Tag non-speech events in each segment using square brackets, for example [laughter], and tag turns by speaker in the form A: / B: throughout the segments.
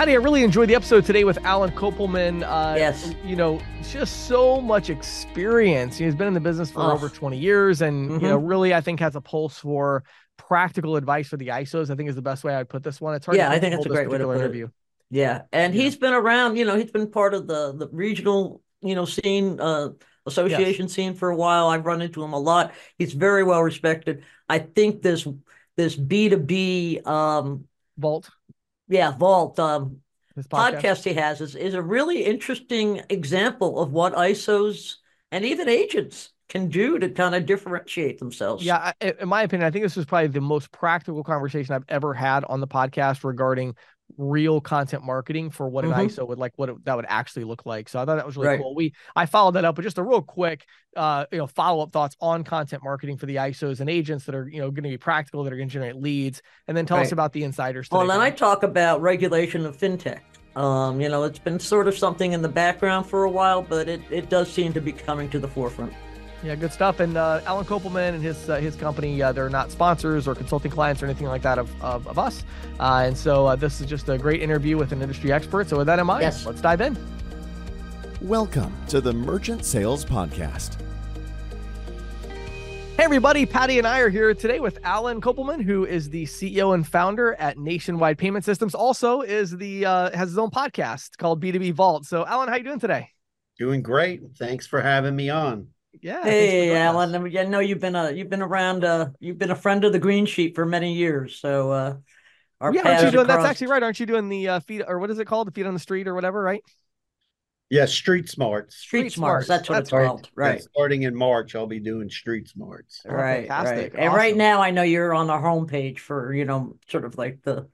A: Patti, I really enjoyed the episode today with Allen Kopelman.
B: Uh, yes.
A: You know, just so much experience. He's been in the business for oh. over 20 years and, mm-hmm. you know, really, I think has a pulse for practical advice for the ISOs. I think is the best way I'd put this one. It's hard
B: yeah, I think it's a great way to put interview. It. Yeah. And yeah. he's been around, you know, he's been part of the, the regional, you know, scene, uh, association yes. scene for a while. I've run into him a lot. He's very well respected. I think this, this B2B, um,
A: vault
B: yeah, Vault um, podcast. podcast. he has is, is a really interesting example of what ISOs and even agents can do to kind of differentiate themselves.
A: Yeah, in my opinion, I think this is probably the most practical conversation I've ever had on the podcast regarding real content marketing for what an mm-hmm. ISO would like, what it, that would actually look like. So I thought that was really right. cool. We I followed that up with just a real quick, uh, you know, follow up thoughts on content marketing for the ISOs and agents that are you know going to be practical, that are going to generate leads, and then tell right. us about the insiders.
B: Well, then I talk about regulation of fintech. Um, you know, it's been sort of something in the background for a while, but it, it does seem to be coming to the forefront.
A: Yeah, good stuff. And uh, Allen Kopelman and his uh, his company, uh, they're not sponsors or consulting clients or anything like that of, of, of us. Uh, and so uh, this is just a great interview with an industry expert. So with that in mind, yes. let's dive in.
C: Welcome to the Merchant Sales Podcast.
A: Hey everybody, Patti and I are here today with Allen Kopelman, who is the CEO and founder at Nationwide Payment Systems. Also, is the uh, has his own podcast called B2B Vault. So, Allen, how you doing today?
D: Doing great. Thanks for having me on.
A: Yeah.
B: Hey, Allen. Us. I know you've been a you've been around. Uh, you've been a friend of the Green Sheet for many years. So, uh,
A: our yeah, aren't you doing? That's actually right. Aren't you doing the uh, feet or what is it called? The feet on the street or whatever, right?
D: Yeah, Street Smarts.
B: Street, street Smarts. That's what that's it's right. called. Right. Yeah,
D: starting in March, I'll be doing Street Smarts.
B: Oh, right. Fantastic. Right. And right now, I know you're on the homepage for you know sort of like the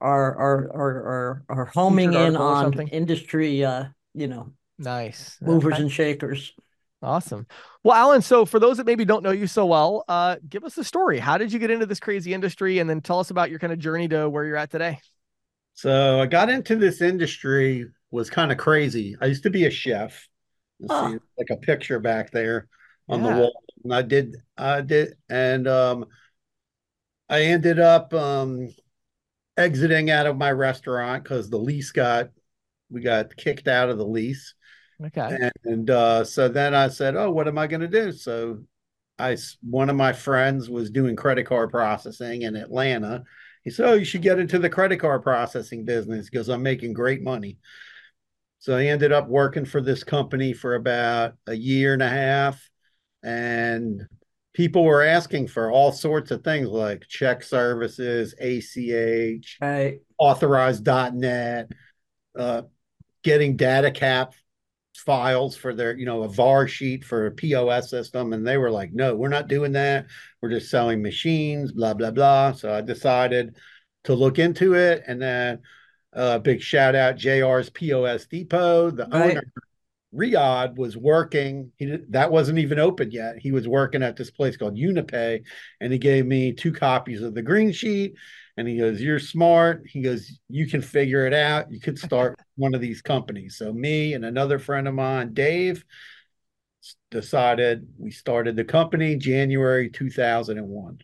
B: our our our our, our homing in on industry. Uh, you know,
A: nice
B: movers okay. and shakers.
A: Awesome. Well, Allen, so for those that maybe don't know you so well, uh, give us a story. How did you get into this crazy industry? And then tell us about your kind of journey to where you're at today.
D: So I got into this industry was kind of crazy. I used to be a chef. See, like a picture back there on yeah. the wall. And I did, I did, and um, I ended up um, exiting out of my restaurant because the lease got, we got kicked out of the lease.
A: Okay.
D: And uh, so then I said, "Oh, what am I going to do?" So I one of my friends was doing credit card processing in Atlanta. He said, "Oh, you should get into the credit card processing business because I'm making great money." So I ended up working for this company for about a year and a half, and people were asking for all sorts of things like check services, ACH,
B: right.
D: Authorize.Net, uh, getting Datacap files for their, you know, a VAR sheet for a POS system. And they were like, no, we're not doing that. We're just selling machines, blah, blah, blah. So I decided to look into it. And then a uh, big shout out JR's POS Depot, the right. owner. Riyadh was working. He that wasn't even open yet. He was working at this place called Unipay, and he gave me two copies of the green sheet and he goes, You're smart. He goes, You can figure it out. You could start [laughs] one of these companies. So, me and another friend of mine, Dave, decided we started the company January 2001.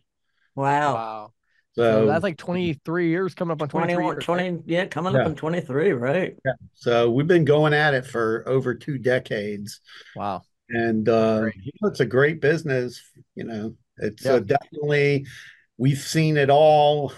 B: Wow. Wow.
A: So, so, that's like 23 years coming up on 23 years,
B: 20 right? yeah coming yeah. up on 23 right
D: yeah. so we've been going at it for over two decades
A: wow
D: and uh you know, it's a great business you know it's yeah. uh, definitely we've seen it all.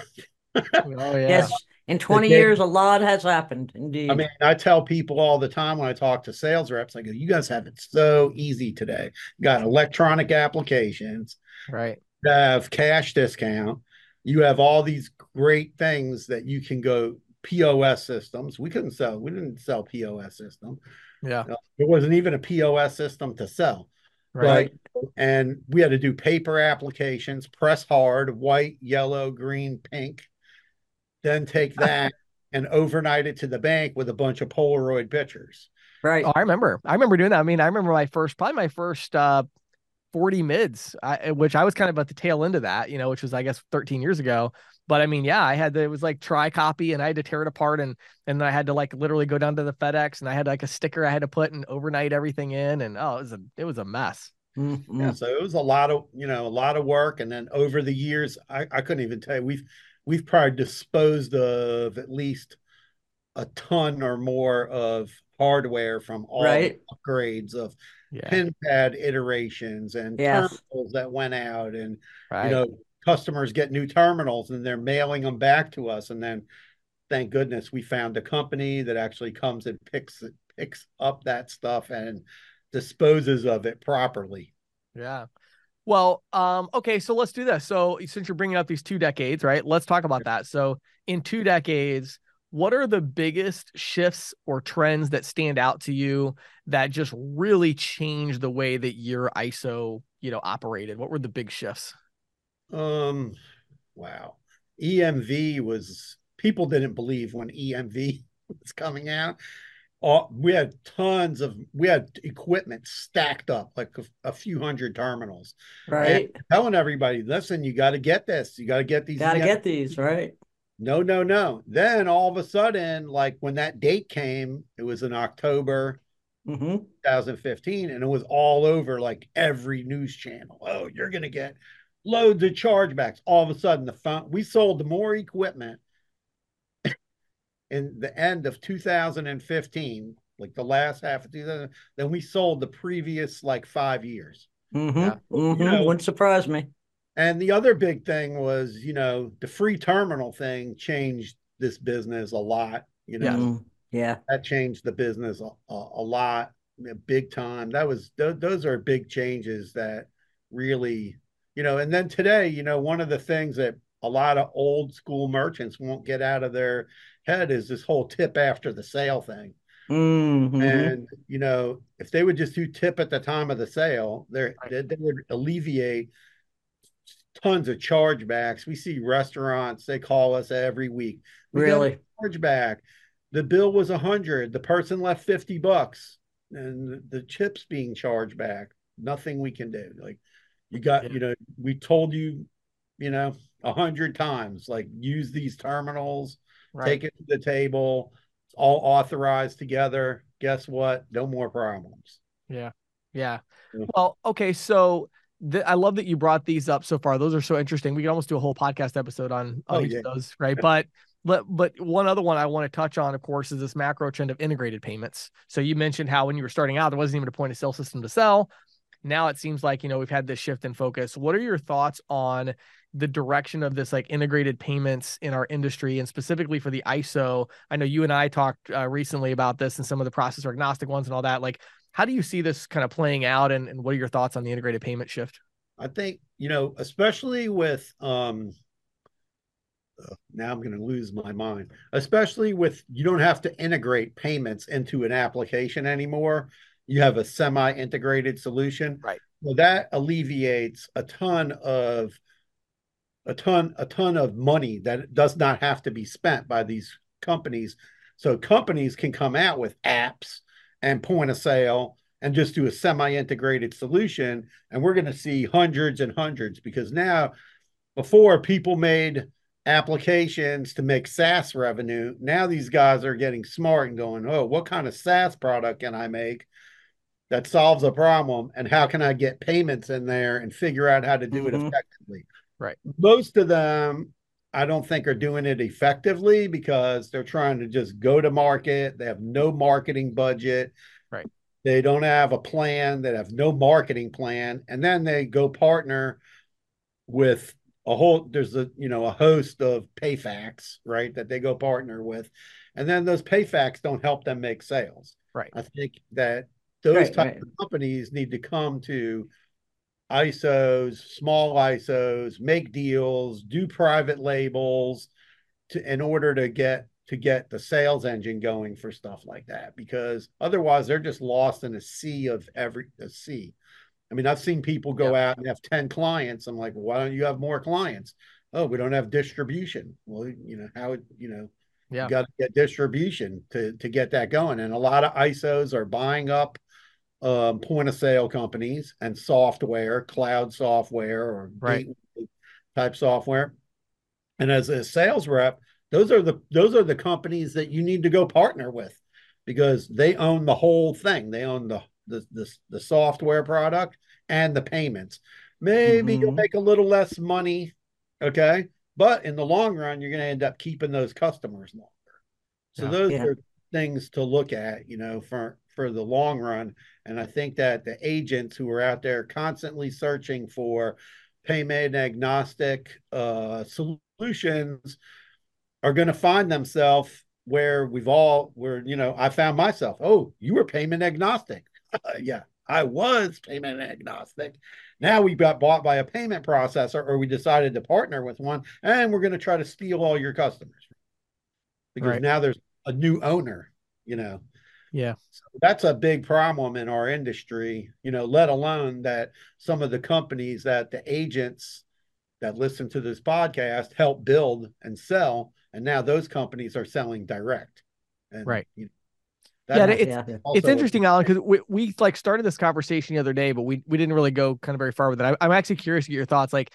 B: oh, yeah. Yes. In 20 years, a lot has happened. Indeed.
D: I mean, I tell people all the time when I talk to sales reps, I go, you guys have it so easy today. You got electronic applications,
A: right?
D: You have cash discount. You have all these great things that you can go POS systems. We couldn't sell, we didn't sell POS system.
A: Yeah. Uh,
D: there wasn't even a POS system to sell. Right. right. And we had to do paper applications, press hard, white, yellow, green, pink, then take [laughs] that and overnight it to the bank with a bunch of Polaroid pictures.
A: Right. Oh, I remember. I remember doing that. I mean, I remember my first, probably my first uh 40 mids, I, which I was kind of at the tail end of that, you know, which was, I guess, 13 years ago. But I mean, yeah, I had to, it was like try copy and I had to tear it apart and, and then I had to like literally go down to the FedEx and I had like a sticker I had to put and overnight everything in. And oh, it was a, it was a mess.
D: Mm-hmm. Yeah. So it was a lot of, you know, a lot of work. And then over the years, I, I couldn't even tell you, we've, we've probably disposed of at least a ton or more of hardware from all
B: right.
D: upgrades of yeah. pin pad iterations and yes. terminals that went out and right. you know customers get new terminals and they're mailing them back to us and then thank goodness we found a company that actually comes and picks picks up that stuff and disposes of it properly
A: yeah well um okay so let's do this so since you're bringing up these two decades right let's talk about that so in two decades what are the biggest shifts or trends that stand out to you that just really changed the way that your ISO, you know, operated? What were the big shifts?
D: Um, wow. EMV was people didn't believe when EMV [laughs] was coming out. Uh, we had tons of we had equipment stacked up like a, a few hundred terminals
B: right
D: telling everybody listen you got to get this you got to get these
B: got to get these right
D: no, no, no. Then all of a sudden, like when that date came, it was in October
B: mm-hmm.
D: 2015, and it was all over like every news channel. Oh, you're going to get loads of chargebacks. All of a sudden, the phone, we sold more equipment [coughs] in the end of 2015, like the last half of 2000, then we sold the previous like five years.
B: Mm-hmm. Yeah. Mm-hmm. You know, Wouldn't surprise me.
D: And the other big thing was, you know, the free terminal thing changed this business a lot. You know,
B: mm-hmm. yeah,
D: that changed the business a, a, a lot, big time. That was th- those are big changes that really, you know. And then today, you know, one of the things that a lot of old school merchants won't get out of their head is this whole tip after the sale thing.
B: Mm-hmm.
D: And you know, if they would just do tip at the time of the sale, they they would alleviate tons of chargebacks. We see restaurants, they call us every week.
B: We really?
D: Chargeback. The bill was a hundred. The person left 50 bucks and the chips being charged back. Nothing we can do. Like you got, yeah. you know, we told you, you know, a hundred times, like use these terminals, right. take it to the table. It's all authorized together. Guess what? No more problems.
A: Yeah. Yeah. Well, okay. So the, I love that you brought these up so far. Those are so interesting. We could almost do a whole podcast episode on, on oh, each yeah. of those, right? But but but one other one I want to touch on, of course, is this macro trend of integrated payments. So you mentioned how when you were starting out, there wasn't even a point of sale system to sell. Now it seems like you know we've had this shift in focus. What are your thoughts on the direction of this like integrated payments in our industry and specifically for the ISO? I know you and I talked uh, recently about this and some of the processor agnostic ones and all that. Like how do you see this kind of playing out and, and what are your thoughts on the integrated payment shift?
D: I think, you know, especially with um now I'm going to lose my mind. Especially with you don't have to integrate payments into an application anymore. You have a semi-integrated solution.
A: Right.
D: So that alleviates a ton of a ton a ton of money that does not have to be spent by these companies. So companies can come out with apps and point of sale and just do a semi-integrated solution. And we're going to see hundreds and hundreds because now before people made applications to make SaaS revenue now these guys are getting smart and going oh what kind of SaaS product can I make that solves a problem? And how can I get payments in there and figure out how to do mm-hmm. it effectively?
A: Right.
D: Most of them I don't think are doing it effectively because they're trying to just go to market. They have no marketing budget.
A: Right.
D: They don't have a plan. They have no marketing plan. And then they go partner with a whole there's a you know a host of payfacs, right, that they go partner with. And then those payfacs don't help them make sales.
A: Right.
D: I think that those right, type right. of companies need to come to ISOs, small ISOs, make deals, do private labels to in order to get to get the sales engine going for stuff like that because otherwise they're just lost in a sea of every a sea. I mean, I've seen people go yeah. out and have 10 clients. I'm like, well, why don't you have more clients? Oh, we don't have distribution. Well, you know, how you know,
A: yeah.
D: you got to get distribution to to get that going. And a lot of ISOs are buying up um, point of sale companies and software, cloud software or
A: right.
D: type software. And as a sales rep, those are the those are the companies that you need to go partner with because they own the whole thing. They own the the the, the software product and the payments. Maybe mm-hmm. you'll make a little less money, okay? But in the long run, you're going to end up keeping those customers longer. So yeah. those yeah. are things to look at, you know, for for the long run. And I think that the agents who are out there constantly searching for payment agnostic uh, solutions are going to find themselves where we've all where you know I found myself. Oh, you were payment agnostic. [laughs] yeah, I was payment agnostic. Now we got bought by a payment processor, or we decided to partner with one, and we're going to try to steal all your customers because right. now there's a new owner. You know.
A: Yeah.
D: So that's a big problem in our industry, you know, let alone that some of the companies that the agents that listen to this podcast help build and sell. And now those companies are selling direct. And,
A: right. You know, yeah, it's yeah. it's interesting, Allen, because we, we like started this conversation the other day, but we we didn't really go kind of very far with it. I, am actually curious to get your thoughts. Like,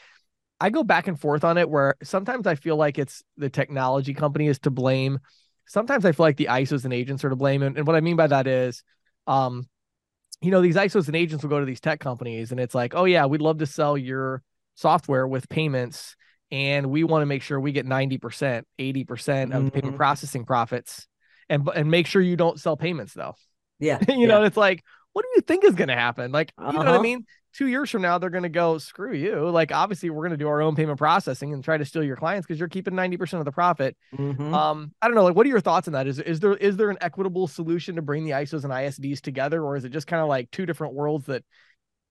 A: I go back and forth on it, where sometimes I feel like it's the technology company is to blame. Sometimes I feel like the ISOs and agents are to blame, and, and what I mean by that is, um, you know, these ISOs and agents will go to these tech companies, and it's like, oh yeah, we'd love to sell your software with payments, and we want to make sure we get ninety percent, eighty percent of mm-hmm. the payment mm-hmm. processing profits and and make sure you don't sell payments though.
B: Yeah. [laughs]
A: you
B: yeah.
A: know, it's like, what do you think is going to happen? Like, uh-huh. you know what I uh-huh. mean? Two years from now, they're going to go, screw you. Like, obviously, we're going to do our own payment processing and try to steal your clients because you're keeping 90% of the profit. Mm-hmm. Um, I don't know. Like, what are your thoughts on that? Is, is there, is there an equitable solution to bring the ISOs and ISVs together? Or is it just kind of like two different worlds that,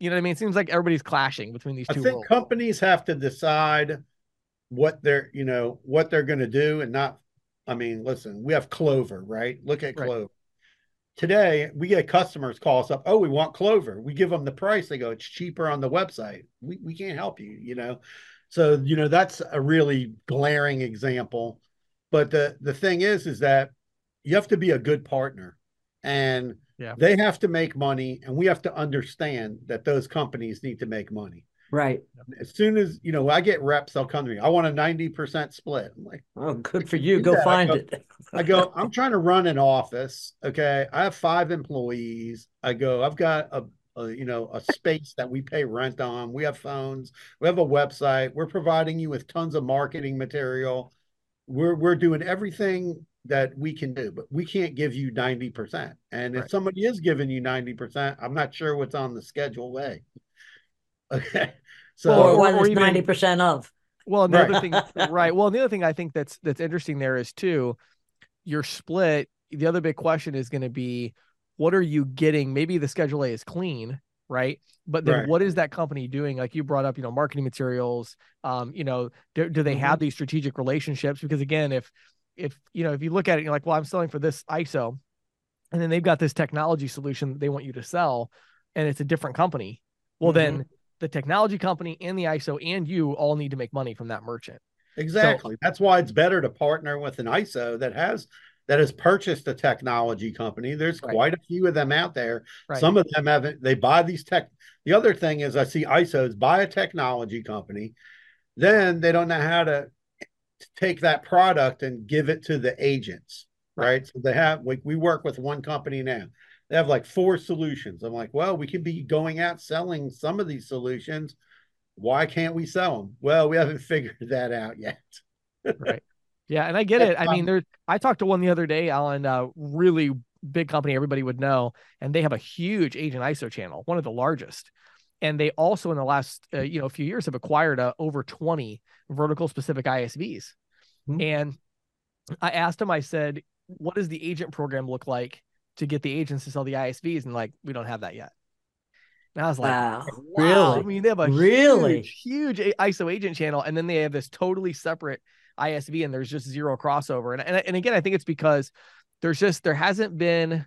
A: you know what I mean? It seems like everybody's clashing between these two.
D: I think
A: worlds.
D: companies have to decide what they're, you know, what they're going to do and not I mean, listen, we have Clover, right? Look at Clover. Today, we get customers call us up. Oh, we want Clover. We give them the price. They go, it's cheaper on the website. We, we can't help you, you know? So, you know, that's a really glaring example. But the, the thing is, is that you have to be a good partner and yeah. they have to make money. And we have to understand that those companies need to make money.
B: Right.
D: As soon as you know, I get reps, they'll come to me. I want a 90% split. I'm like,
B: oh, good for you. Go find
D: I
B: go, it.
D: I go, I'm trying to run an office. Okay. I have five employees. I go, I've got a, a, you know, a space that we pay rent on. We have phones, we have a website, we're providing you with tons of marketing material. We're we're doing everything that we can do, but we can't give you 90%. And right. if somebody is giving you 90%, I'm not sure what's on the schedule way. [laughs] Okay.
B: So or what is ninety percent of?
A: Well, the right. other thing, [laughs] right? Well, the other thing I think that's that's interesting there is too, your split. The other big question is going to be, what are you getting? Maybe the Schedule A is clean, right? But then right. what is that company doing? Like you brought up, you know, marketing materials. Um, you know, do, do they mm-hmm. have these strategic relationships? Because again, if if you know, if you look at it, you're like, well, I'm selling for this ISO, and then they've got this technology solution they want you to sell, and it's a different company. Well, mm-hmm. then the technology company and the ISO and you all need to make money from that merchant.
D: Exactly. So, That's why it's better to partner with an ISO that has that has purchased a technology company. There's right. quite a few of them out there. Right. Some of them haven't. They buy these tech. The other thing is, I see ISOs buy a technology company, then they don't know how to take that product and give it to the agents. Right. right? So they have. We, we work with one company now they have like four solutions. I'm like, well, we can be going out selling some of these solutions. Why can't we sell them? Well, we haven't [laughs] figured that out yet.
A: right. Yeah, and I get it. I mean, there. I talked to one the other day, Allen, uh, really big company everybody would know, and they have a huge agent ISO channel, one of the largest. And they also in the last uh, you know a few years have acquired uh, over 20 vertical specific ISVs. Mm-hmm. And I asked him, I said, what does the agent program look like to get the agents to sell the ISVs, and like we don't have that yet. And I was like, wow, wow. really? I mean, they have a really huge, huge ISO agent channel, and then they have this totally separate ISV, and there's just zero crossover. And and, and again, I think it's because there's just there hasn't been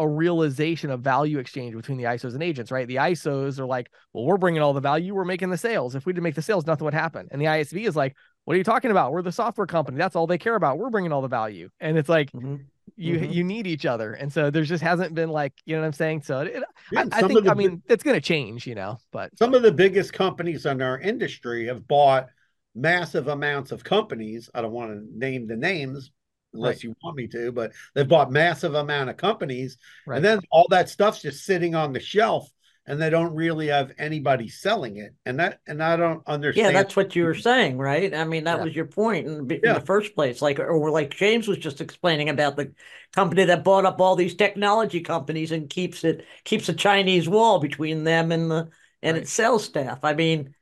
A: a realization of value exchange between the ISOs and agents, right? The ISOs are like, well, we're bringing all the value, we're making the sales. If we didn't make the sales, nothing would happen. And the ISV is like, what are you talking about? We're the software company. That's all they care about. We're bringing all the value. And it's like, mm-hmm you mm-hmm. you need each other and so there's just hasn't been like you know what i'm saying so it, yeah, I, I, think i mean it's going to change you know but
D: some of the biggest companies in our industry have bought massive amounts of companies i don't want to name the names unless right. you want me to but they've bought massive amount of companies right. and then all that stuff's just sitting on the shelf and they don't really have anybody selling it and that and i don't understand
B: yeah that's what you were saying right i mean that yeah. was your point in, in yeah. the first place like or like james was just explaining about the company that bought up all these technology companies and keeps it keeps a chinese wall between them and the and right. its sales staff i mean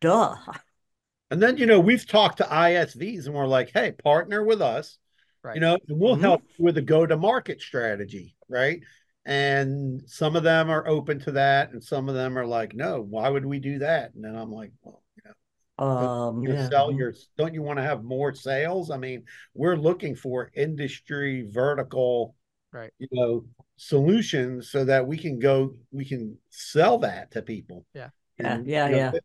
B: duh
D: and then you know we've talked to isvs and we're like hey partner with us right. you know and we'll mm-hmm. help with a go to market strategy right and some of them are open to that and some of them are like no why would we do that and then i'm like well you know um you yeah. sell your don't you want to have more sales i mean we're looking for industry vertical
A: right
D: you know solutions so that we can go we can sell that to people
B: yeah and, yeah yeah, know,
D: yeah.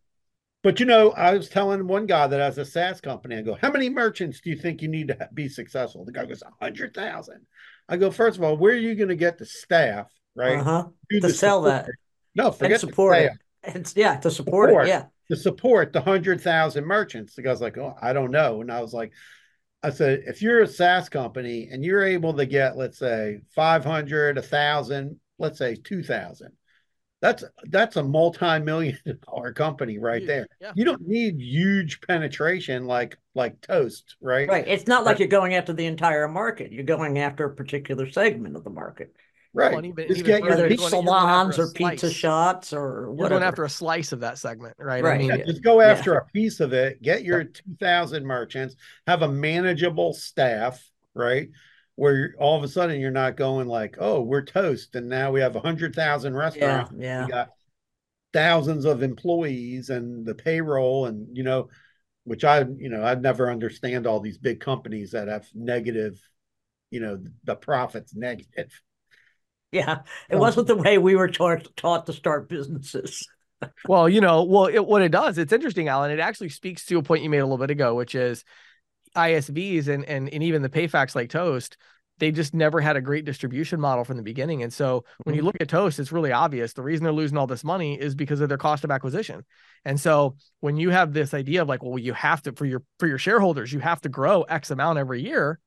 D: But you know, I was telling one guy that has a SaaS company, I go, "How many merchants do you think you need to be successful?" The guy goes, "A hundred thousand. I go, first of all, where are you going to get the staff, right?
B: Uh-huh. To sell support. that.
D: No, forget
B: and support it. It's, yeah, to support, support, it. Yeah.
D: To support the 100,000 merchants. The guy's like, oh, I don't know. And I was like, I said, if you're a SaaS company and you're able to get, let's say, 500, 1,000, let's say 2,000, that's that's a multi-million [laughs] dollar company right huge. there. Yeah. You don't need huge penetration like like Toast, right?
B: Right. It's not like you're going after the entire market. You're going after a particular segment of the market.
D: Right. Well, even,
B: Just even get whether it's salons or pizza shots or whatever.
A: You're going after a slice of that segment, right?
B: Right. I
D: mean, yeah, just go after yeah. a piece of it. Get your 2,000 merchants. Have a manageable staff, right? Where all of a sudden you're not going like, oh, we're toast, and now we have a hundred thousand restaurants.
B: Yeah, yeah. We got
D: thousands of employees and the payroll, and you know, which I, you know, I'd never understand all these big companies that have negative, you know, the profits negative. [laughs]
B: Yeah, it wasn't the way we were taught taught to start businesses.
A: well, you know, well, it, what it does, it's interesting, Allen. It actually speaks to a point you made a little bit ago, which is ISVs and and and even the PayFacs like Toast, they just never had a great distribution model from the beginning. And so when you mm-hmm. look at Toast, it's really obvious the reason they're losing all this money is because of their cost of acquisition. And so when you have this idea of like, well, you have to for your for your shareholders, you have to grow X amount every year,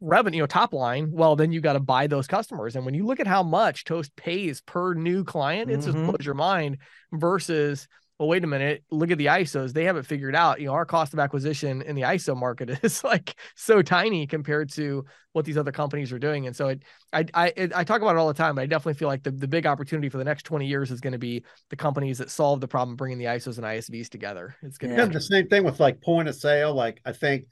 A: revenue, you know, top line, well, then you got to buy those customers. And when you look at how much Toast pays per new client, it mm-hmm. just blows your mind versus well, wait a minute, look at the ISOs. They haven't figured out, you know, our cost of acquisition in the ISO market [laughs] is like so tiny compared to what these other companies are doing. And so it, I, I, it, I talk about it all the time, but I definitely feel like the, the big opportunity for the next 20 years is going to be the companies that solve the problem, bringing the ISOs and ISVs together. It's going to
D: yeah, be the same thing with like point of sale. Like I think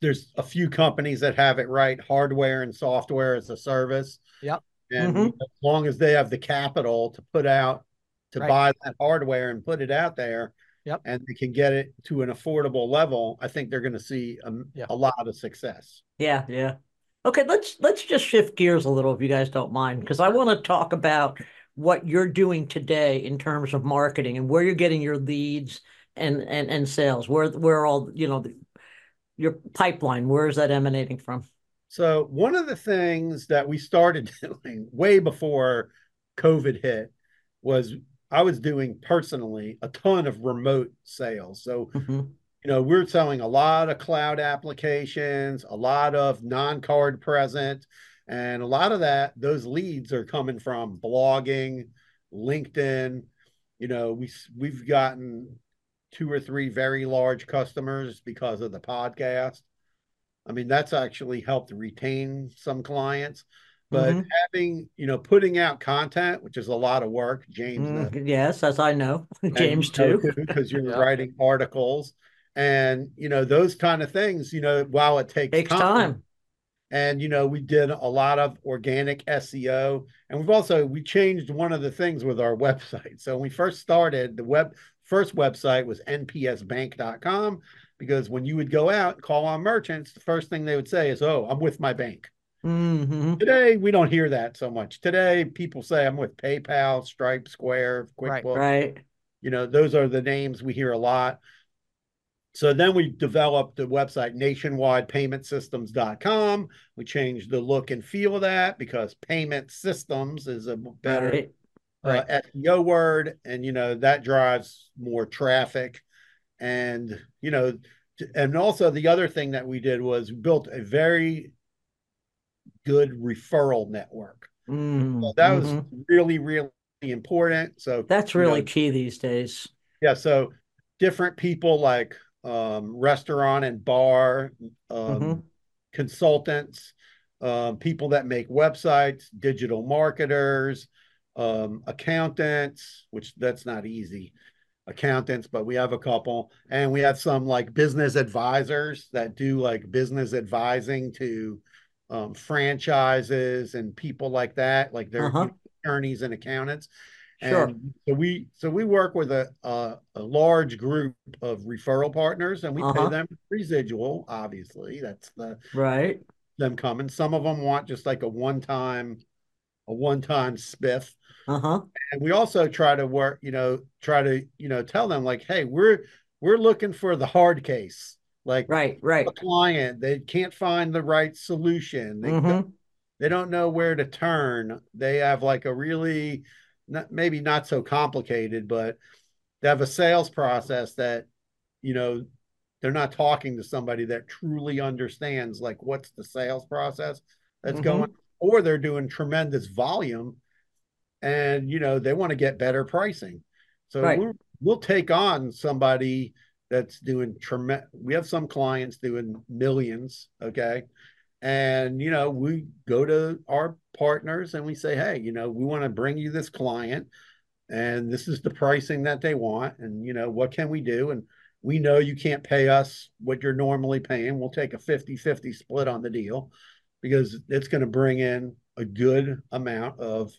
D: there's a few companies that have it right. Hardware and software as a service.
A: Yep.
D: And mm-hmm. as long as they have the capital to put out to right. buy that hardware and put it out there.
A: Yep.
D: And they can get it to an affordable level. I think they're going to see a, yeah. a lot of success.
B: Yeah, yeah. Okay, let's let's just shift gears a little if you guys don't mind because I want to talk about what you're doing today in terms of marketing and where you're getting your leads and and and sales. Where where all, you know, the, your pipeline, where is that emanating from?
D: So, one of the things that we started [laughs] doing way before COVID hit was I was doing personally a ton of remote sales. So, mm-hmm. you know, we're selling a lot of cloud applications, a lot of non card present, and a lot of that, those leads are coming from blogging, LinkedIn. You know, we we've gotten two or three very large customers because of the podcast. I mean, that's actually helped retain some clients but mm-hmm. having you know putting out content which is a lot of work james
B: mm, yes as i know. [laughs] James too.
D: because you're yeah. writing articles. And you know those kind of things you know while it takes,
B: takes time, time,
D: and you know we did a lot of organic seo and we've also we changed one of the things with our [laughs] website. So when we first started the web first website was npsbank.com because when you would go out and call on merchants the first thing they would say is oh i'm with my bank
B: Mm-hmm.
D: Today, we don't hear that so much. Today, people say, I'm with PayPal, Stripe, Square, QuickBooks.
B: Right, right.
D: You know, those are the names we hear a lot. So then we developed the website nationwidepaymentsystems.com. We changed the look and feel of that because payment systems is a better right. Uh, right. SEO word. And, you know, that drives more traffic. And, you know, and also the other thing that we did was built a very good referral network.
B: Mm,
D: so that mm-hmm. was really, really important. So
B: that's really know, key these days.
D: Yeah. So different people like um, restaurant and bar um, mm-hmm. consultants, um, people that make websites, digital marketers, um, accountants, which that's not easy accountants, but we have a couple, and we have some like business advisors that do like business advising to um, franchises and people like that, like they're uh-huh. attorneys and accountants. Sure. And so we so we work with a a, a large group of referral partners, and we uh-huh. pay them residual. Obviously, that's the
B: right
D: them coming. Some of them want just like a one time a one time spiff.
B: Uh-huh.
D: And we also try to work, you know, try to, you know, tell them like, hey, we're we're looking for the hard case. Like
B: right, right.
D: A client, they can't find the right solution. They mm-hmm. don't, they don't know where to turn. They have like a really not maybe not so complicated, but they have a sales process that, you know, they're not talking to somebody that truly understands like what's the sales process that's mm-hmm. going or they're doing tremendous volume and you know they want to get better pricing so right. we'll, we'll take on somebody that's doing tremendous we have some clients doing millions okay? And you know we go to our partners and we say hey you know we want to bring you this client and this is the pricing that they want and you know what can we do? And we know you can't pay us what you're normally paying. We'll take a 50 50 split on the deal because it's going to bring in a good amount of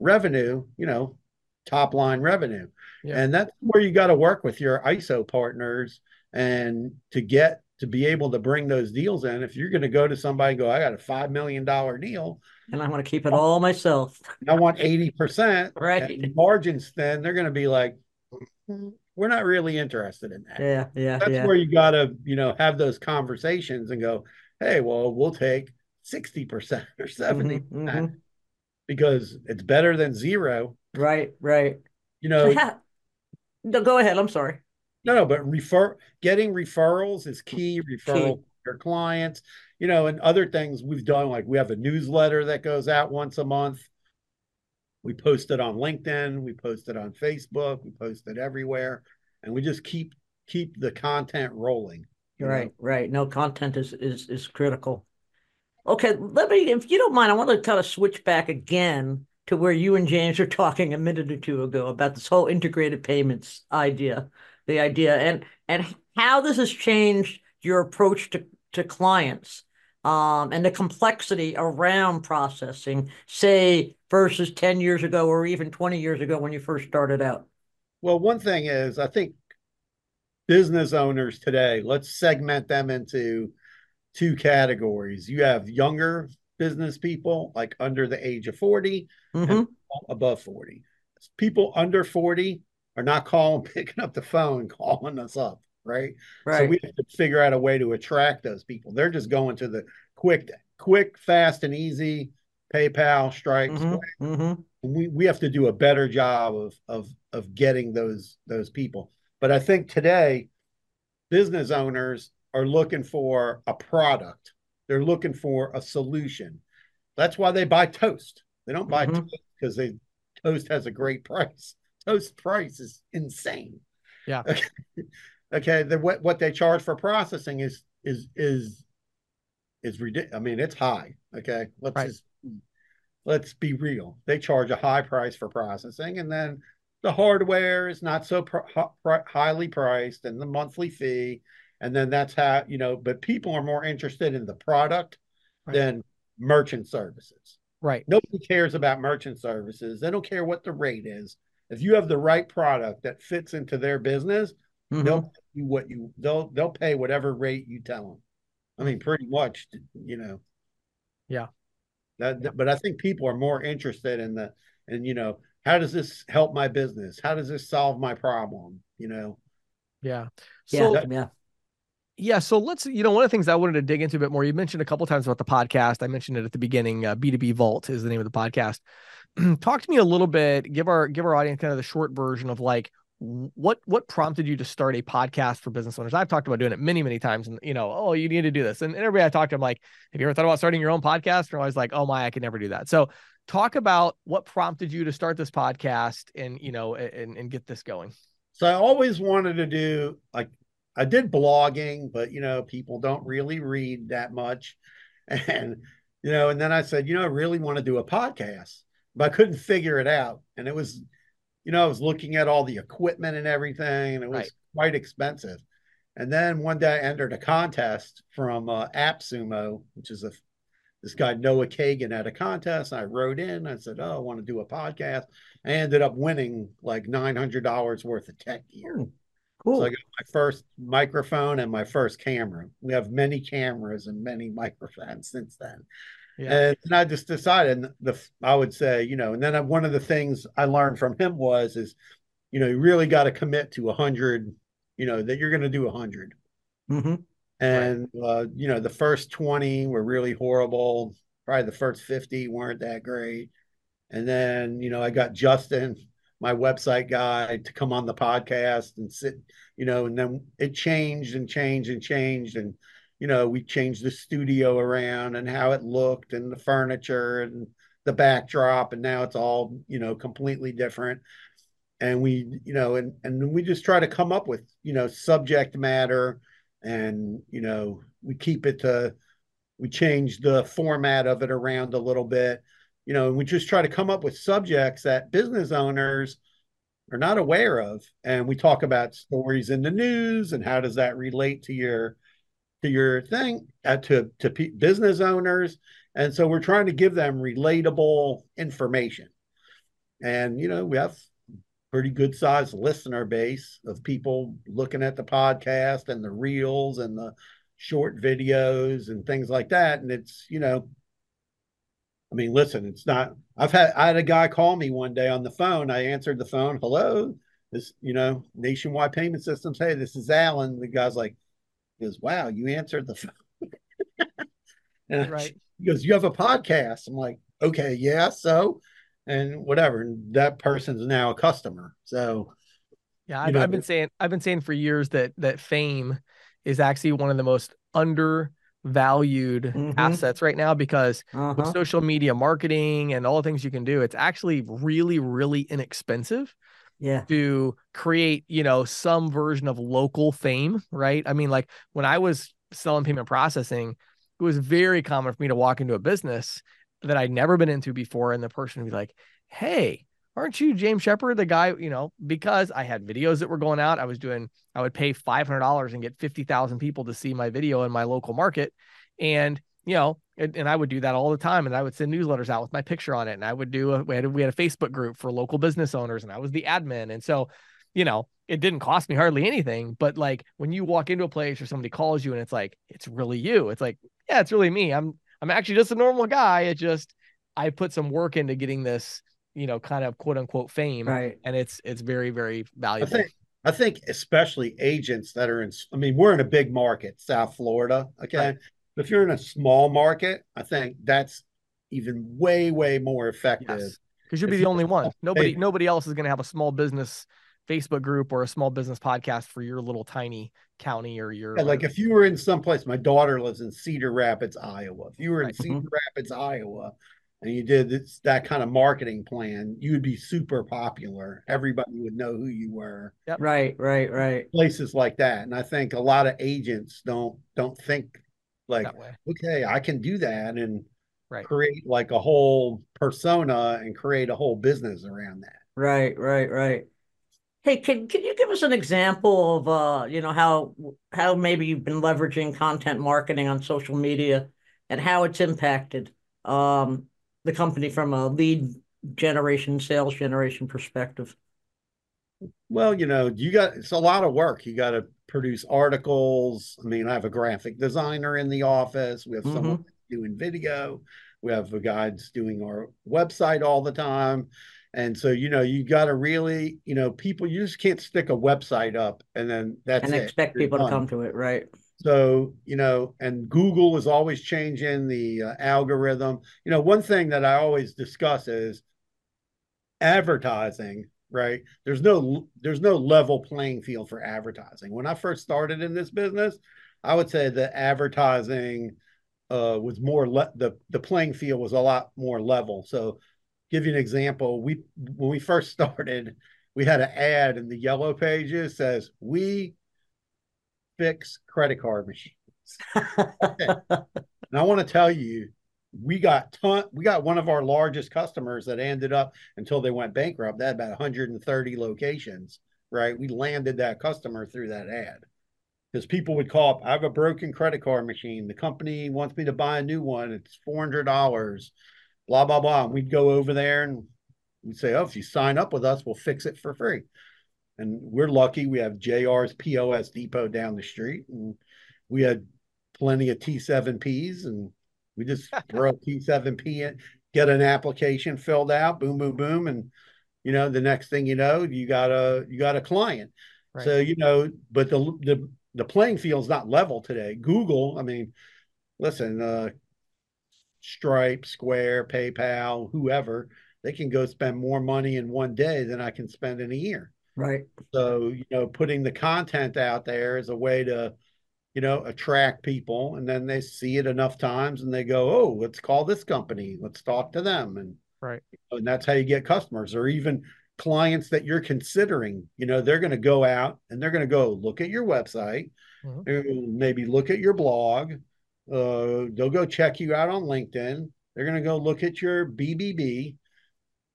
D: revenue, you know, top line revenue. Yeah. And that's where you got to work with your ISO partners and to get to be able to bring those deals in. If you're going to go to somebody go, I got a $5 million deal.
B: And I want to keep it all myself. [laughs]
D: I want 80%. [laughs]
B: right.
D: Margins, then they're going to be like, we're not really interested in that.
B: Yeah. Yeah.
D: That's
B: yeah.
D: where you got to, you know, have those conversations and go, hey, well, we'll take 60% or 70% mm-hmm, mm-hmm. Because it's better than zero.
B: Right, right.
D: You know, [laughs]
B: no, go ahead. I'm sorry.
D: No, no, but refer getting referrals is key. Referral key. your clients, you know, and other things we've done. Like we have a newsletter that goes out once a month. We post it on LinkedIn. We post it on Facebook. We post it everywhere, and we just keep keep the content rolling.
B: Right, know? right. No, content is is is critical. Okay, let me, if you don't mind, I want to kind of switch back again to where you and James were talking a minute or two ago about this whole integrated payments idea, the idea, and and how this has changed your approach to to clients, um, and the complexity around processing, say versus ten years ago or even twenty years ago when you first started out.
D: Well, one thing is, I think business owners today, let's segment them into two categories. You have younger business people, like under the age of 40 mm-hmm. and above 40. People under 40 are not calling, [laughs] picking up the phone, calling us up, right?
B: Right. So
D: we have to figure out a way to attract those people. They're just going to the quick, quick, fast, and easy PayPal, Stripe.
B: Mm-hmm. Mm-hmm.
D: We we have to do a better job of of of getting those those people. But I think today, business owners are looking for a product. They're looking for a solution. That's why they buy toast. They don't buy mm-hmm. toast because they toast has a great price. Toast price is insane.
A: Yeah. [laughs]
D: Okay. okay. The, what what they charge for processing is is is is ridiculous. I mean, it's high. Okay. Let's right. just let's be real. They charge a high price for processing, and then the hardware is not so highly priced, and the monthly fee and then that's how you know but people are more interested in the product right. than merchant services.
A: Right.
D: Nobody cares about merchant services. They don't care what the rate is. If you have the right product that fits into their business mm-hmm. they'll pay what you they'll they'll pay whatever rate you tell them i mean pretty much you know.
A: Yeah.
D: That yeah. but i think people are more interested in the and you know how does this help my business? How does this solve my problem? You know?
A: Yeah.
B: So yeah, yeah
A: yeah, so let's you know one of the things I wanted to dig into a bit more. You mentioned a couple times about the podcast. I mentioned it at the beginning. Uh, B2B Vault is the name of the podcast. [clears throat] Talk to me a little bit. Give our give our audience kind of the short version of like what what prompted you to start a podcast for business owners? I've talked about doing it many, many times, and you know, oh, you need to do this. And, everybody I talk to, I'm like, have you ever thought about starting your own podcast? And I was like, oh my, I could never do that. So talk about what prompted you to start this podcast and you know and, and get this going.
D: So I always wanted to do like I did blogging, but you know, people don't really read that much. [laughs] And you know, and then I said, you know, I really want to do a podcast, but I couldn't figure it out. And it was, you know, I was looking at all the equipment and everything, and it was right. quite expensive. And then one day I entered a contest from uh, AppSumo, which is a this guy Noah Kagan had a contest. I wrote in. I said, "Oh, I want to do a podcast." I ended up winning like nine hundred dollars worth of tech gear. Cool. So I got my first microphone and my first camera. We have many cameras and many [laughs] microphones since then. Yeah. And I just decided the I would say, you know, and then one of the things I learned from him was is, you know, you really got to commit to a hundred, you know, that you're going to do a 100 mm-hmm. And right. uh, you know, the first 20 were really horrible. Probably the first 50 weren't that great. And then, you know, I got Justin my website guy to come on the podcast and sit, you know, and then it changed and changed and changed. And, you know, we changed the studio around and how it looked and the furniture and the backdrop. And now it's all, you know, completely different. And we, you know, and, and we just try to come up with, you know, subject matter and, you know, we keep it to, we change the format of it around a little bit you know, and we just try to come up with subjects that business owners are not aware of. And we talk about stories in the news and how does that relate to your to your thing uh, to to p- business owners. And so we're trying to give them relatable information. And you know, we have pretty good sized listener base of people looking at the podcast and the reels and the short videos and things like that. And it's, you know, I mean, listen, it's not. I've had I had a guy call me one day on the phone. I answered the phone. Hello, this you know nationwide payment systems. Hey, this is Allen. The guy's like, he goes, wow, you answered the [laughs] phone. and right. [laughs] He goes, you have a podcast. I'm like, okay, yeah, so, and whatever. And that person's now a customer. So,
A: yeah, I've, I've been saying I've been saying for years that that fame is actually one of the most under valued mm-hmm. assets right now because uh-huh. with social media marketing and all the things you can do, it's actually really, really inexpensive.
B: Yeah.
A: To create, you know, some version of local fame, right? I mean, like when I was selling payment processing, it was very common for me to walk into a business that I'd never been into before, and the person would be like, Hey, aren't you James Shepard, the guy, you know, because I had videos that were going out. I was doing, I would pay $500 and get 50,000 people to see my video in my local market. And, you know, and, and, I would do that all the time. And I would send newsletters out with my picture on it. And I would do, a, we had a, we had a Facebook group for local business owners and I was the admin. And so, you know, it didn't cost me hardly anything, but like when you walk into a place or somebody calls you and it's like, it's really you. It's like, yeah, it's really me. I'm, I'm actually just a normal guy. It just, I put some work into getting this, you know, kind of quote unquote fame.
B: Right.
A: And it's it's very, very valuable.
D: I think I think especially agents that are in I mean, we're in a big market, South Florida. Okay. Right. If you're in a small market, I think that's even way, way more effective. Yes.
A: Because you'll be the only one. Nobody, nobody else is going to have a small business Facebook group or a small business podcast for your little tiny county or your.
D: Yeah, like if you were in some place, my daughter lives in Cedar Rapids, Iowa. If you were in right. Cedar mm-hmm. Rapids, Iowa, and you did this, that kind of marketing plan, you would be super popular. Everybody would know who you were.
B: Yep. Right, right, right.
D: Places like that, and I think a lot of agents don't don't think like, okay, I can do that and right. create like a whole persona and create a whole business around that.
B: Right, right, right. Hey, can can you give us an example of uh, you know, how how maybe you've been leveraging content marketing on social media and how it's impacted um the company from a lead generation, sales generation perspective?
D: Well, you know, you got it's a lot of work. You got to produce articles. I mean, I have a graphic designer in the office. We have mm-hmm. someone doing video. We have a guy that's doing our website all the time. And so, you know, you got to really, you know, people, you just can't stick a website up and then that's
B: and
D: it.
B: expect You're people done. to come to it, right?
D: So, you know, and Google is always changing the uh, algorithm. You know, one thing that I always discuss is advertising right? There's no there's no level playing field for advertising. When I first started in this business, I would say the advertising uh, was more le- the the playing field was a lot more level. So, give you an example. We when we first [laughs] started, we had an ad in the yellow pages says we fix credit card machines. [laughs] and I want to tell you, we got ton we got one of our largest customers that ended up until they went bankrupt they had about 130 locations right? We landed that customer through that ad. Because people would call up i have a broken credit card machine. The company wants me to buy a new one. It's $400 blah blah blah. And we'd go over there and we'd say oh if you sign up with us we'll fix it for free and we're lucky we have jr's pos depot down the street and we had plenty of t7ps and we just [laughs] throw a T7P in, get an application filled out, boom, boom, boom, and you know the next thing you know, you got a you got a client. Right. So you know, but the the the playing field's not level today. Google, I mean, listen, uh, Stripe, Square, PayPal, whoever, they can go spend more money in one day than I can spend in a year.
B: Right.
D: So you know, putting the content out there is a way to you know, attract people, and then they see it enough times, and they go, "Oh, let's call this company. Let's talk to them." And
A: right,
D: and that's how you get customers, or even clients that you're considering. You know, they're going to go out and they're going to go look at your website, mm-hmm. maybe look at your blog. Uh, they'll go check you out on LinkedIn. They're going to go look at your BBB.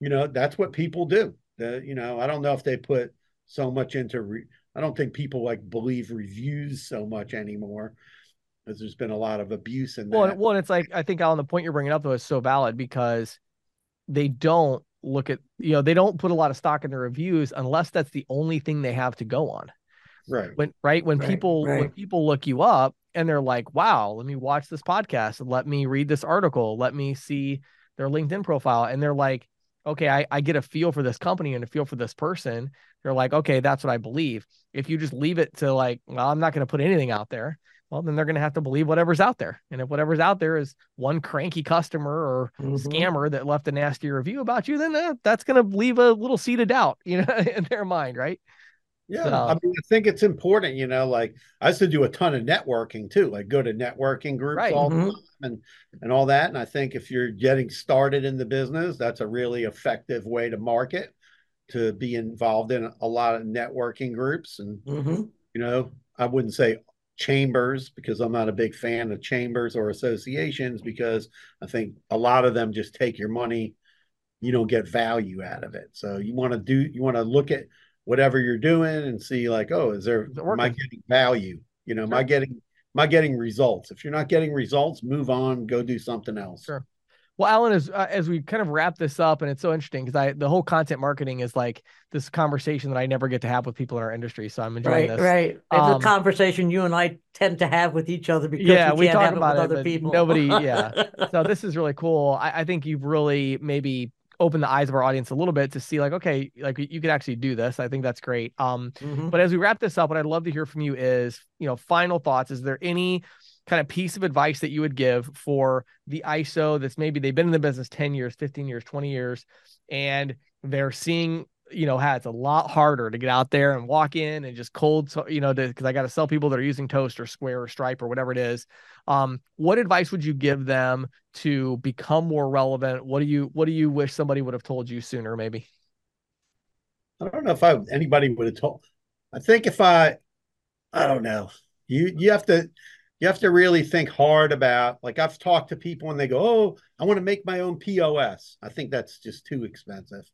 D: You know, that's what people do. The, you know, I don't know if they put so much into re- I don't think people like believe reviews so much anymore because there's been a lot of abuse in that.
A: Well, well, it's like I think Allen, the point you're bringing up though is so valid because they don't look at you know they don't put a lot of stock in their reviews unless that's the only thing they have to go on.
D: Right.
A: When right when right, people right. when people look you up and they're like, "Wow, let me watch this podcast and let me read this article, let me see their LinkedIn profile," and they're like, "Okay, I, I get a feel for this company and a feel for this person." They're like, "Okay, that's what I believe." If you just leave it to like, well, I'm not going to put anything out there, well, then they're going to have to believe whatever's out there. And if whatever's out there is one cranky customer or mm-hmm. scammer that left a nasty review about you, then uh, that's going to leave a little seed of doubt, you know, [laughs] in their mind, right?
D: Yeah, so, I mean, I think it's important, you know. Like I used to do a ton of networking too, like go to networking groups right. all mm-hmm. the time and and all that. And I think if you're getting started in the business, that's a really effective way to market to be involved in a lot of networking groups and mm-hmm. you know i wouldn't say chambers because i'm not a big fan of chambers or associations because i think a lot of them just take your money you don't get value out of it so you want to do you want to look at whatever you're doing and see like oh is there is am i getting value you know sure. am i getting am i getting results if you're not getting results move on go do something else
A: sure well, Allen, as uh, as we kind of wrap this up, and it's so interesting because I the whole content marketing is like this conversation that I never get to have with people in our industry. So I'm enjoying
B: right,
A: this.
B: Right, It's um, a conversation you and I tend to have with each other because yeah, we, we talk about it, other people.
A: Nobody, [laughs] yeah. so this is really cool. I, I think you've really maybe opened the eyes of our audience a little bit to see like okay like you could actually do this i think that's great um mm-hmm. but as we wrap this up what i'd love to hear from you is you know final thoughts is there any kind of piece of advice that you would give for the ISO that's maybe they've been in the business 10 years, 15 years, 20 years, and they're seeing, you know, how it's a lot harder to get out there and walk in and just cold, you know, because I got to sell people that are using Toast or Square or Stripe or whatever it is. Um, what advice would you give them to become more relevant? What do you, what do you wish somebody would have told you sooner, maybe?
D: I don't know if I, anybody would have told. I think if I, I don't know. You, you have to, you have to really think hard about like I've talked to people and they go, "Oh, I want to make my own POS." I think that's just too expensive.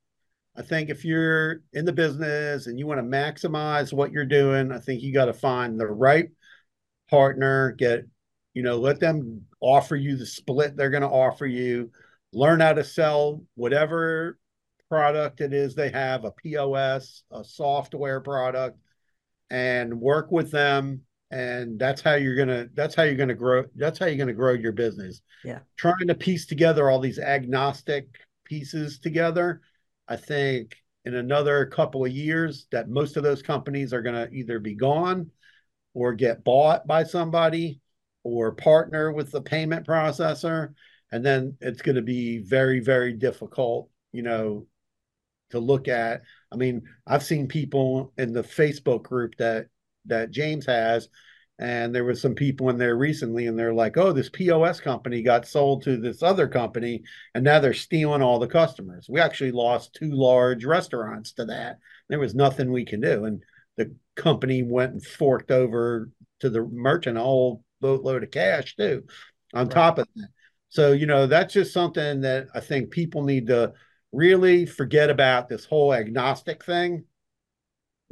D: I think if you're in the business and you want to maximize what you're doing, I think you got to find the right partner, get you know, let them offer you the split they're going to offer you, learn how to sell whatever product it is they have, a POS, a software product, and work with them and that's how you're gonna that's how you're gonna grow that's how you're gonna grow your business.
B: Yeah.
D: Trying to piece together all these agnostic pieces together i think in another couple of years that most of those companies are going to either be gone or get bought by somebody or partner with the payment processor. And then it's going to be very very difficult you know to look at. I mean, I've seen people in the Facebook group that that James has, and there was some people in there recently, and they're like, "Oh, this POS company got sold to this other company, and now they're stealing all the customers." We actually lost two large restaurants to that. There was nothing we can do, and the company went and forked over to the merchant a whole boatload of cash too, on right. top of that. So you know, that's just something that I think people need to really forget about this whole agnostic thing.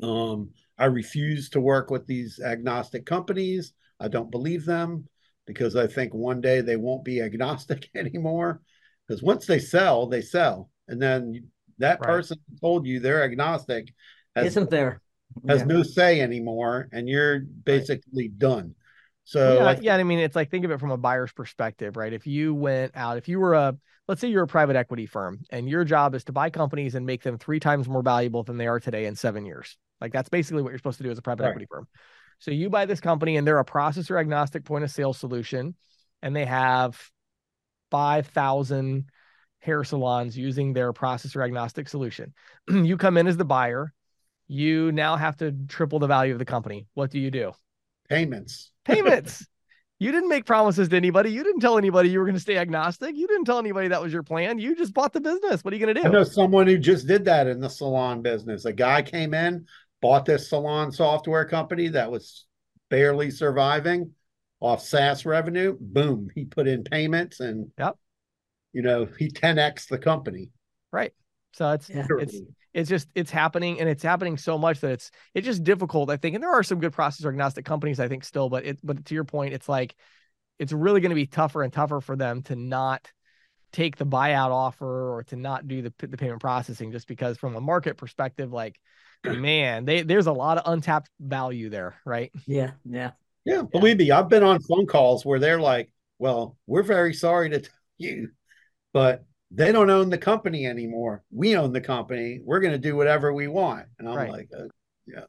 D: Um, I refuse to work with these agnostic companies. I don't believe them because I think one day they won't be [laughs] agnostic anymore. Because once they sell, they sell, and then that right. person told you they're agnostic
B: has, isn't there
D: has yeah. no say anymore, and you're basically right. done. So
A: yeah, I, yeah, I mean, it's like think of it from a buyer's perspective, right? If you went out, if you were a let's say you're a private equity firm and your job is to buy companies and make them three times more valuable than they are today in seven years. Like that's basically what you're supposed to do as a private right. equity firm. So you buy this company and they're a processor agnostic point of sale solution and they have 5,000 hair salons using their processor agnostic solution. [clears throat] you come in as the buyer, you now have to triple the value of the company. What do you do?
D: Payments. [laughs]
A: Payments. You didn't make promises to anybody. You didn't tell anybody you were going to stay agnostic. You didn't tell anybody that was your plan. You just bought the business. What are you going to do?
D: I know someone who just did that in the salon business. A guy came in, bought this salon software company that was barely surviving off SaaS revenue. Boom, he put in payments and
A: yep.
D: you know, he 10x the company.
A: Right. So it's yeah. it's it's just it's happening and it's happening so much that it's it's just difficult i think and there are some good processor agnostic companies i think still but it but to your point it's like it's really going to be tougher and tougher for them to not take the buyout offer or to not do the, the payment processing just because from a market perspective like [clears throat] man they there's a lot of untapped value there right
B: yeah yeah
D: yeah believe me i've been on phone calls where they're like well we're very sorry to tell [laughs] you but they don't own the company anymore. We own the company. We're going to do whatever we want. And I'm right. like, uh, yeah.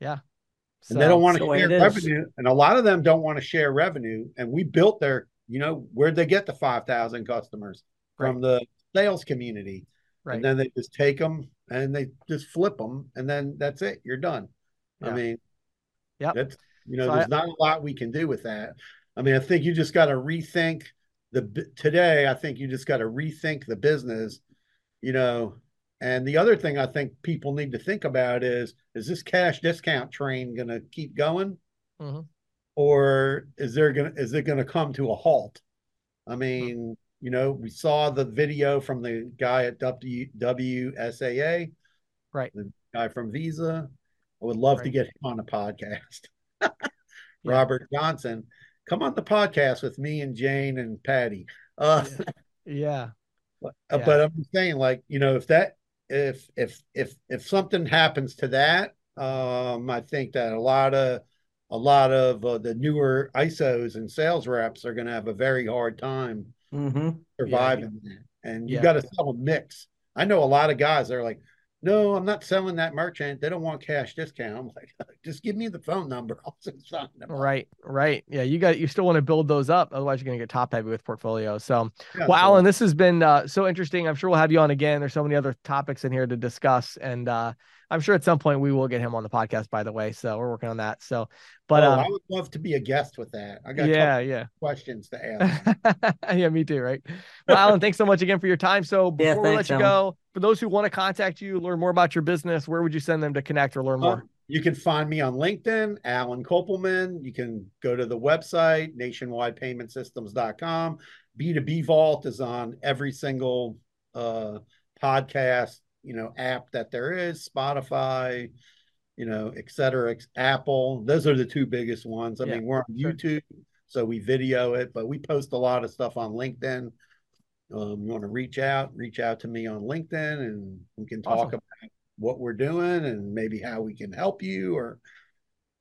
A: Yeah.
D: And they don't want to share revenue. And a lot of them don't want to share revenue. And we built their, you know, where'd they get the 5,000 customers? From the sales community. Right. And then they just take them and they just flip them. And then that's it. You're done. Yeah. I mean,
A: yeah.
D: That's, you know, so there's I, not a lot we can do with that. I mean, I think you just got to rethink – the today i think you just got to rethink the business you know and the other thing i think people need to think about is is this cash discount train going to keep going mm-hmm. or is there going to is it going to come to a halt i mean mm-hmm. You know we saw the video from the guy at w wsaa
A: right
D: the guy from visa i would love right. to get him on a podcast [laughs] robert johnson come on the podcast with me and Jane and Patti. Uh,
A: yeah. [laughs]
D: But, uh, yeah. but I'm saying, like, you know, if that, if, if, if, if something happens to that, um, I think that a lot of, a lot of uh, the newer ISOs and sales reps are going to have a very hard time
B: mm-hmm.
D: surviving yeah. And you yeah. got to sell a mix. I know a lot of guys that are like, no, I'm not selling that merchant. They don't want cash discount. I'm like, [laughs] just give me the phone number. [laughs] I'll
A: sign them. Right, right. Yeah, you got you still want to build those up. Otherwise, you're going to get top heavy with portfolio. So, yeah, well, so, Allen, this has been uh, so interesting. I'm sure we'll have you on again. There's so many other topics in here to discuss, and uh, I'm sure at some point we will get him on the podcast, by the way. So we're working on that. So, but oh,
D: um, I would love to be a guest with that. I got
A: yeah, yeah
D: questions to [laughs] ask.
A: yeah, me too. Right. Well, Allen, thanks so much again for your time. So before yeah, thanks, we let you Allen. go, for those who want to contact you, learn more about your business, where would you send them to connect or learn more? Uh,
D: you can find me on LinkedIn, Allen Kopelman. You can go to the website, nationwidepaymentsystems.com. B2B Vault is on every single uh, podcast you know app that there is spotify you know et cetera apple those are the two biggest ones i yeah, mean we're on sure. youtube so we video it but we post a lot of stuff on linkedin um, you want to reach out reach out to me on linkedin and we can talk awesome. about what we're doing and maybe how we can help you or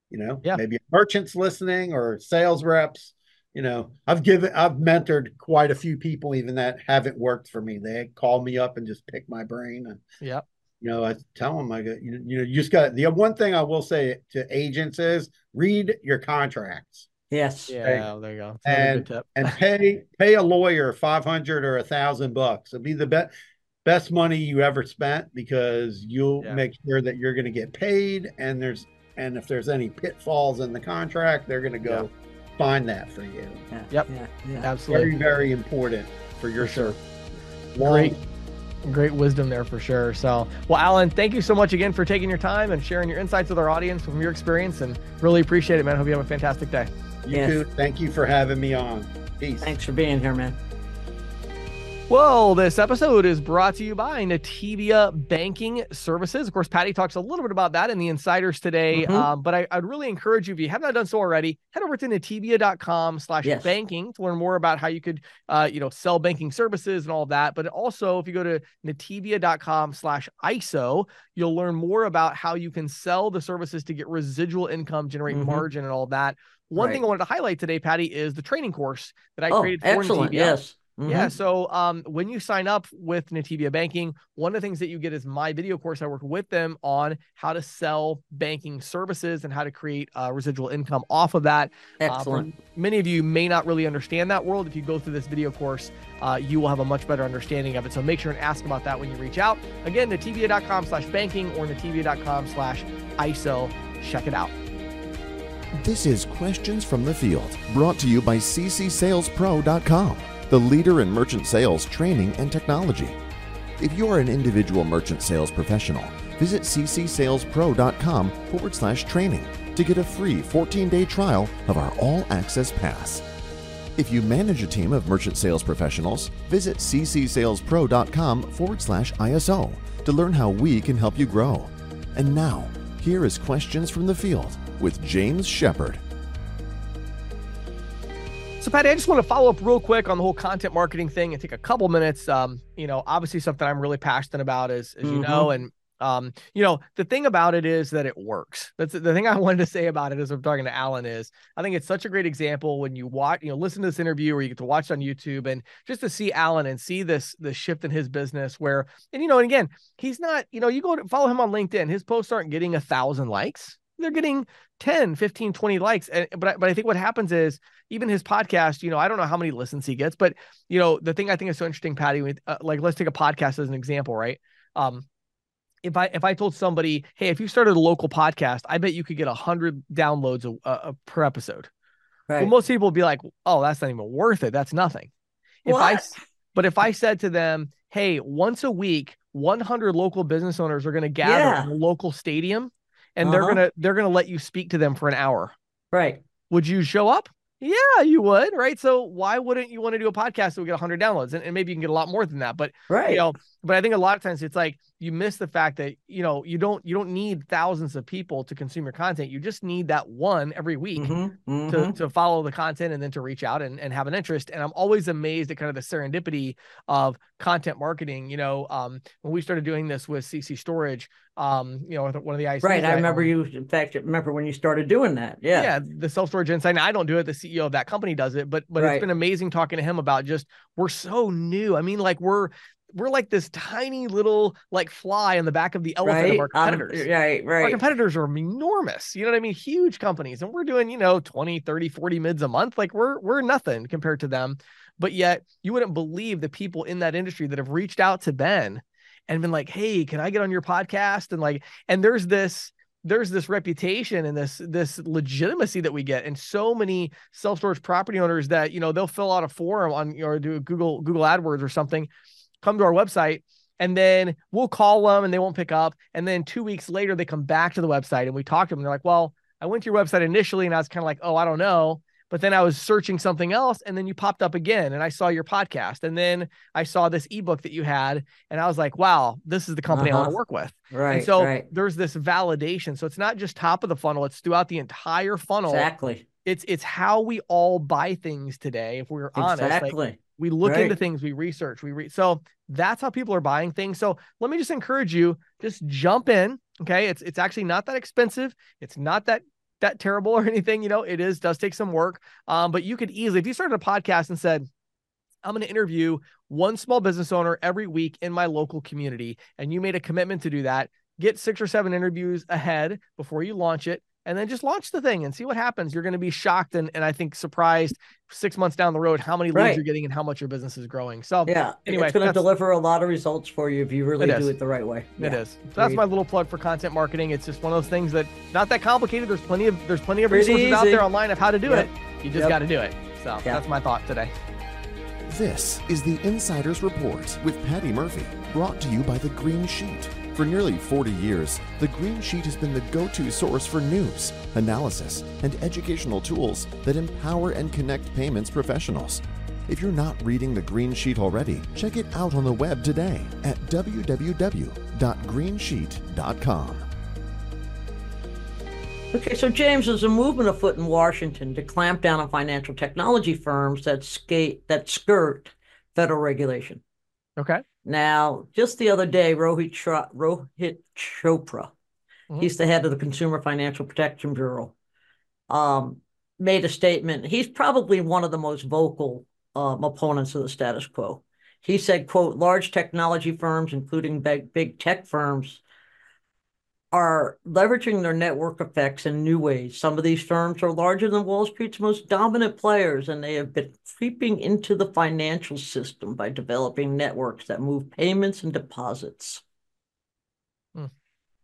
D: you know yeah. maybe merchants listening or sales reps you know, I've given, I've mentored quite a few people, even that haven't worked for me. They call me up and just pick my brain. And,
A: yeah,
D: you know, I tell them, I go, you, you know, you just got the one thing I will say to agents is read your contracts.
B: Yes.
A: Yeah. There you go.
D: and, and pay, pay a lawyer 500 or a thousand bucks. It'll be the best. best money you ever spent because you'll yeah. make sure that you're going to get paid and there's and if there's any pitfalls in the contract they're going to go yeah. Find that for you.
A: Yeah. yep. yeah, absolutely.
D: Very very important for your for sure.
A: great great wisdom there for sure. So well allen thank you so much again for taking your time and sharing your insights with our audience from your experience and really appreciate it man. Hope you have a fantastic day.
D: You yes. too. Thank you for having me on. Peace.
B: Thanks for being here man
A: well, this episode is brought to you by Nativia Banking Services. Of course, Patti talks a little bit about that in the insiders today. Mm-hmm. Um, but I, would really encourage you, if you have not done so already, head over to nativia.com slash banking to learn more about how you could, uh, you know, sell banking services and all that. But also, if you go to nativia.com slash ISO, you'll learn more about how you can sell the services to get residual income, generate mm-hmm. margin, and all that. One right. thing I wanted to highlight today, Patti, is the training course that I oh, created for
B: excellent. Nativia. Yes.
A: Mm-hmm. Yeah. So um, when you sign up with Nativia Banking, one of the things that you get is my video course. I work with them on how to sell banking services and how to create uh, residual income off of that.
B: Uh, Excellent. Uh,
A: many of you may not really understand that world. If you go through this video course, uh, you will have a much better understanding of it. So make sure and ask about that when you reach out. Again, nativia.com slash banking or nativia.com slash ISO. Check it out.
C: This is Questions from the Field, brought to you by ccsalespro.com the leader in merchant sales training and technology. If you are an individual merchant sales professional, visit ccsalespro.com forward slash training to get a free 14 day trial of our All Access Pass. If you manage a team of merchant sales professionals, visit ccsalespro.com forward slash ISO to learn how we can help you grow. And now, here is Questions from the Field with James Shepherd.
A: So, Patti, I just want to follow up real quick on the whole content marketing thing and take a couple minutes. Um, you know, obviously something I'm really passionate about, as as mm-hmm. you know, and um, you know, the thing about it is that it works. That's the thing I [laughs] wanted to say about it as I'm talking to Allen is I think it's such a great example when you watch, you know, listen to this interview or you get to watch it on YouTube and just to see Allen and see this the shift in his business where and you know, and again, he's not, you know, you go to follow him on LinkedIn, his posts aren't getting a thousand likes they're getting 10 15 20 likes and but but i think what happens is even his podcast you know i don't know how many listens he gets but you know the thing i think is so interesting patti with uh, like let's take a podcast as an example right um if I if I told somebody, hey, if you started a local podcast, I bet you could get a hundred downloads a, a, per episode. Right. Well, most people would be like, oh, that's not even worth it. That's nothing. If what? I but if I said to them, hey, once a week, 100 local business owners are going to gather yeah. in a local stadium and uh-huh. they're gonna they're gonna let you speak to them for an hour.
B: Right.
A: Would you show up? Yeah, you would, right? So why wouldn't you want to do a podcast that would get 100 downloads? And, and, maybe you can get a lot more than that. But
B: right,
A: you know, but I think a lot of times it's like you miss the fact that you know you don't you don't need thousands of people to consume your content. You just need that one every week mm-hmm, mm-hmm. to to follow the content and then to reach out and, and have an interest. And I'm always amazed at kind of the serendipity of content marketing. You know, um, when we started doing this with CC Storage, um, you know, one of the ICs.
B: Right. I remember you, in fact, remember when you started doing that. Yeah.
A: Yeah. The self storage insight. I don't do it. The CEO of that company does it, but, but right. it's been amazing talking to him about just, we're so new. I mean, like we're, we're like this tiny little like fly on the back of the elephant right? of our competitors.
B: Um, right, right.
A: Our competitors are enormous. You know what I mean? Huge companies. And we're doing, you know, 20, 30, 40 mids a month. Like we're we're nothing compared to them. But yet you wouldn't believe the people in that industry that have reached out to Ben and been like, "Hey, can I get on your podcast?" And like, and there's this there's this reputation and this this legitimacy that we get and so many self-storage property owners that you know they'll fill out a forum on or do google google adwords or something come to our website and then we'll call them and they won't pick up and then two weeks later they come back to the website and we talk to them and they're like well i went to your website initially and i was kind of like oh i don't know but then I was searching something else and then you popped up again and I saw your podcast and then I saw this ebook that you had and I was like, wow, this is the company uh-huh. I want to work with.
B: Right.
A: And so
B: right.
A: there's this validation. So it's not just top of the funnel, it's throughout the entire funnel.
B: Exactly.
A: It's it's how we all buy things today, if we're honest.
B: Exactly.
A: Like, we look right. into things, we research, we read. So that's how people are buying things. So let me just encourage you, just jump in. Okay. It's it's actually not that expensive. It's not that that terrible [laughs] or anything. You know, it is does take some work. Um, but you could easily, if you started a podcast and said, I'm going to interview one small business owner every week in my local community, and you made a commitment to do that, get six or seven interviews ahead before you launch it. And then just launch the thing and see what happens. You're going to be shocked and, and I think surprised six months down the road how many leads right. you're getting and how much your business is growing. So
B: yeah, anyway, it's going to deliver a lot of results for you if you really it do it the right way.
A: It is. So that's my little plug for content marketing. It's just one of those things that not that complicated. There's plenty of there's plenty of resources easy. out there online of how to do yep. it. You just yep. got to do it. So yep. that's my thought today.
C: This is the Insider's Report with Patti Murphy, brought to you by the Green Sheet. For nearly 40 years, the Green Sheet has been the go to source for news, analysis, and educational tools that empower and connect payments professionals. If you're not reading the Green Sheet already, check it out on the web today at www.greensheet.com.
B: Okay, so James, there's a movement afoot in Washington to clamp down on financial technology firms that skate that skirt federal regulation.
A: Okay.
B: Now, just the other day, Rohit, Rohit Chopra, mm-hmm. he's the head of the Consumer Financial Protection Bureau, um, made a statement. He's probably one of the most vocal um, opponents of the status quo. He said, quote, large technology firms, including big, big tech firms, are leveraging their network effects in new ways. Some of these firms are larger than Wall Street's most dominant players, and they have been creeping into the financial system by developing networks that move payments and deposits. Hmm.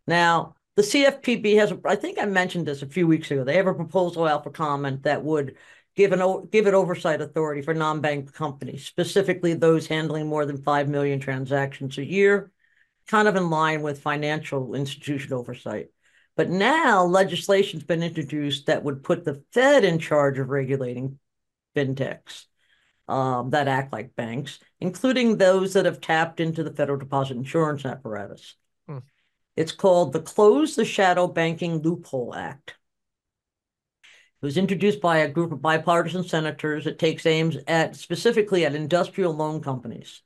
B: Now, the CFPB has, I think I mentioned this a few weeks ago, they have a proposal out for comment that would give an give it oversight authority for non-bank companies, specifically those handling more than 5 million transactions a year kind of in line with financial institution oversight. But now legislation's been introduced that would put the Fed in charge of regulating fintechs um, that act like banks, including those that have tapped into the federal deposit insurance apparatus. Hmm. It's called the Close the Shadow Banking Loophole Act. It was introduced by a group of bipartisan senators. It takes aims at specifically at industrial loan companies.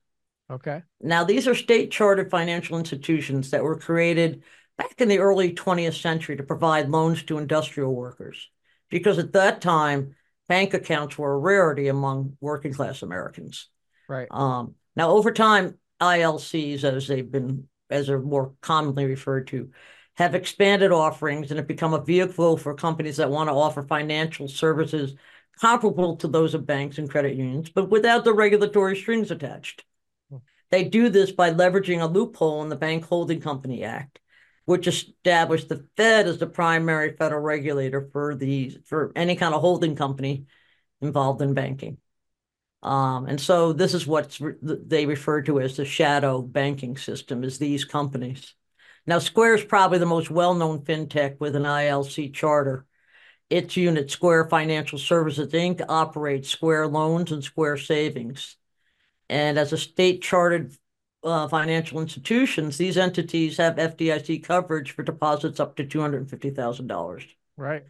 A: Okay.
B: Now, these are state chartered financial institutions that were created back in the early 20th century to provide loans to industrial workers. Because at that time, bank accounts were a rarity among working class Americans.
A: Right.
B: Um, now, over time, ILCs, as they've been, as are more commonly referred to, have expanded offerings and have become a vehicle for companies that want to offer financial services comparable to those of banks and credit unions, but without the regulatory strings attached. They do this by leveraging a loophole in the Bank Holding Company Act, which established the Fed as the primary federal regulator for these for any kind of holding company involved in banking. Um, and so this is what re they refer to as the shadow banking system is these companies. Now, Square is probably the most well-known fintech with an ILC charter. Its unit, Square Financial Services, Inc., operates Square Loans and Square Savings. And as a state chartered uh, financial institutions, these entities have FDIC coverage for deposits up to $250,000.
A: Right.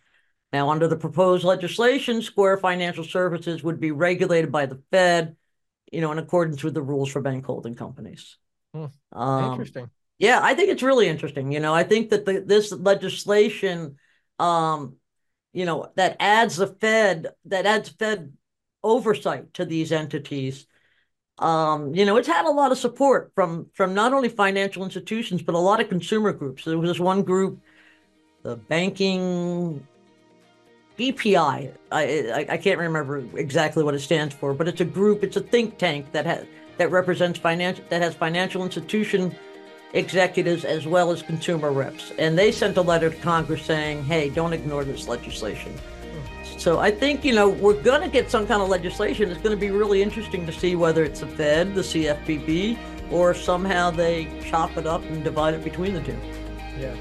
B: Now, under the proposed legislation, Square Financial Services would be regulated by the Fed, you know, in accordance with the rules for bank holding companies.
A: Hmm. Um, interesting.
B: Yeah, I think it's really interesting. You know, I think that the, this legislation, um, you know, that adds the Fed, that adds Fed oversight to these entities um, you know, it's had a lot of support from from not only financial institutions but a lot of consumer groups. There was this one group, the banking BPI. I, I, I can't remember exactly what it stands for, but it's a group. It's a think tank that has that represents financial that has financial institution executives as well as consumer reps, and they sent a letter to Congress saying, "Hey, don't ignore this legislation." So I think, you know, we're going to get some kind of legislation. It's going to be really interesting to see whether it's the Fed, the CFPB, or somehow they chop it up and divide it between the two.
A: Yeah.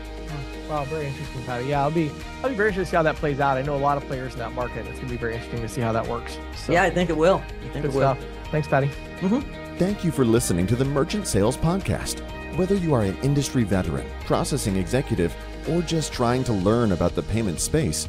A: Wow, very interesting, Patti. Yeah, I'll be I'll be very interested to see how that plays out. I know a lot of players in that market. It's gonna be very interesting to see how that works.
B: So, yeah, I think it will. I think
A: it will. Stuff. Thanks, Patti.
C: Mm-hmm. Thank you for listening to the Merchant Sales Podcast. Whether you are an industry veteran, processing executive, or just trying to learn about the payment space,